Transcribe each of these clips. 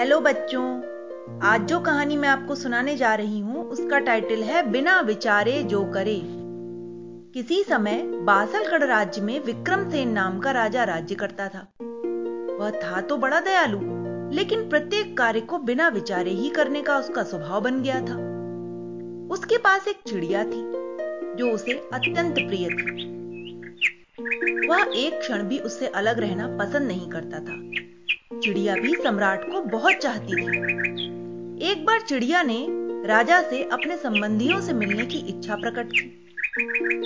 Hello बच्चों। आज जो कहानी मैं आपको सुनाने जा रही हूँ, उसका टाइटल है बिना विचारे जो करे। किसी समय बासलगढ़ राज्य में विक्रमसेन नाम का राजा राज्य करता था। वह था तो बड़ा दयालु, लेकिन प्रत्येक कार्य को बिना विचारे ही करने का उसका स्वभाव बन गया था। उसके पास एक चिड़िया थी, जो उसे अत्यंत प्रिय थी। वह एक क्षण भी उससे अलग रहना पसंद नहीं करता था। चिड़िया भी सम्राट को बहुत चाहती थी। एक बार चिड़िया ने राजा से अपने संबंधियों से मिलने की इच्छा प्रकट की।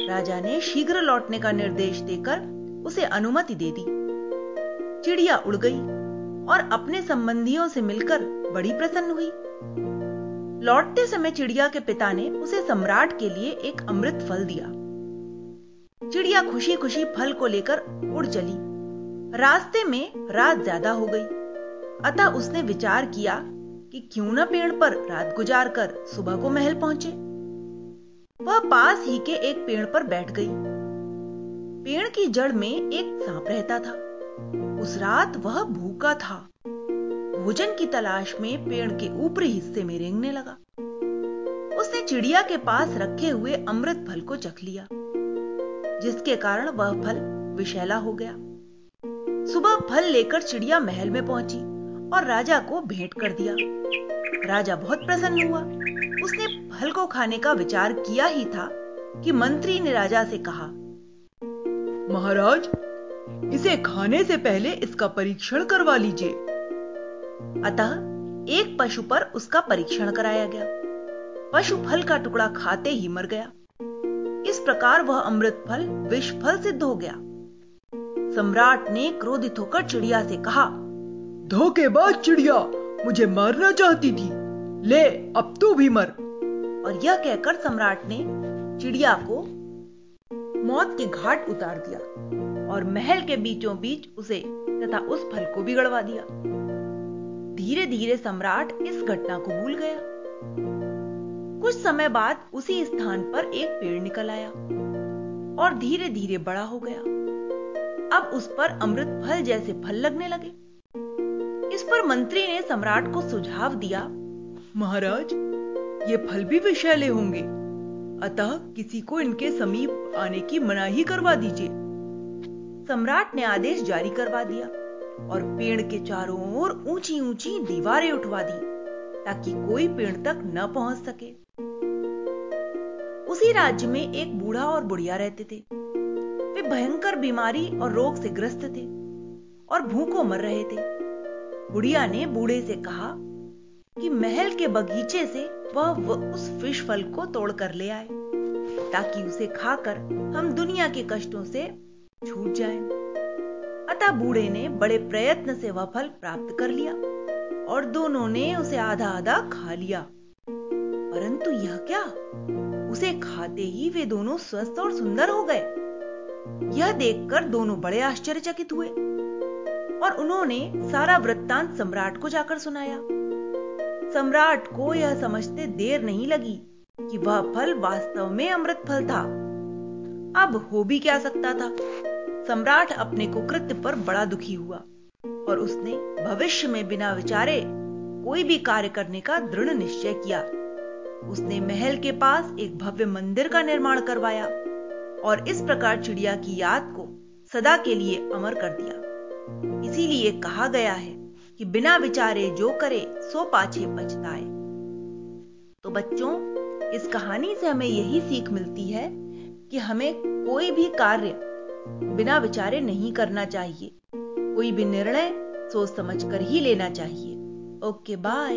राजा ने शीघ्र लौटने का निर्देश देकर उसे अनुमति दे दी। चिड़िया उड़ गई और अपने संबंधियों से मिलकर बड़ी प्रसन्न हुई। लौटते समय चिड़िया के पिता ने उसे सम्राट के लिए एक अमृत फल दिया। चिड़िया खुशी खुशी फल को लेकर उड़ चली। रास्ते में रात ज़्यादा हो गई। अतः उसने विचार किया कि क्यों न पेड़ पर रात गुजार कर सुबह को महल पहुँचे। वह पास ही के एक पेड़ पर बैठ गई। पेड़ की जड़ में एक सांप रहता था। उस रात वह भूखा था। भोजन की तलाश में पेड़ के ऊपरी हिस्से में रेंगने लगा। उसने चिड़िया के पास रखे हुए अमृत फल को चख लिया, जिसके कारण वह फल विषैला हो गया। सुबह फल लेकर चिड़िया महल में पहुँची और राजा को भेंट कर दिया। राजा बहुत प्रसन्न हुआ। उसने फल को खाने का विचार किया ही था कि मंत्री ने राजा से कहा, महाराज, इसे खाने से पहले इसका परीक्षण करवा लीजिए। अतः एक पशु पर उसका परीक्षण कराया गया। पशु फल का टुकड़ा खाते ही मर गया। इस प्रकार वह अमृत फल विष फल सिद्ध हो गया। सम्राट ने क्रोधित होकर चिड़िया से कहा धोखेबाज चिड़िया मुझे मारना चाहती थी। ले अब तू भी मर। और यह कहकर सम्राट ने चिड़िया को मौत के घाट उतार दिया और महल के बीचों बीच उसे तथा उस फल को बिगड़वा दिया। धीरे धीरे सम्राट इस घटना को भूल गया। कुछ समय बाद उसी स्थान पर एक पेड़ निकल आया और धीरे धीरे बड़ा हो गया। अब उस पर अमृत फल जैसे फल लगने लगे। इस पर मंत्री ने सम्राट को सुझाव दिया, महाराज, ये फल भी विषैले होंगे। अतः किसी को इनके समीप आने की मनाही करवा दीजिए। सम्राट ने आदेश जारी करवा दिया और पेड़ के चारों ओर ऊँची ऊँची दीवारें उठवा दी, ताकि कोई पेड़ तक न पहुँच सके। उसी राज्य में एक बूढ़ा और बुढ़िया रहते थे। भयंकर बीमारी और रोग से ग्रस्त थे और भूखों मर रहे थे। बुढ़िया ने बूढ़े से कहा कि महल के बगीचे से वह उस फ़िश फल को तोड़कर ले आए, ताकि उसे खाकर हम दुनिया के कष्टों से छूट जाएँ। अतः बूढ़े ने बड़े प्रयत्न से वह फल प्राप्त कर लिया और दोनों ने उसे आधा आधा खा लिया। परंतु यह क्या? उसे खाते ही वे दोनों स्वस्थ और सुंदर हो गए। यह देखकर दोनों बड़े आश्चर्यचकित हुए और उन्होंने सारा वृत्तांत सम्राट को जाकर सुनाया। सम्राट को यह समझते देर नहीं लगी कि वह फल वास्तव में अमृत फल था। अब हो भी क्या सकता था? सम्राट अपने कुकृत्य पर बड़ा दुखी हुआ और उसने भविष्य में बिना विचारे कोई भी कार्य करने का दृढ़ निश्चय किया। उसने महल के पास एक भव्य मंदिर का निर्माण करवाया। और इस प्रकार चिड़िया की याद को सदा के लिए अमर कर दिया। इसीलिए कहा गया है कि बिना विचारे जो करे, सो पाछे पछताए। तो बच्चों, इस कहानी से हमें यही सीख मिलती है कि हमें कोई भी कार्य बिना विचारे नहीं करना चाहिए। कोई भी निर्णय सोच समझ कर ही लेना चाहिए। Okay, bye.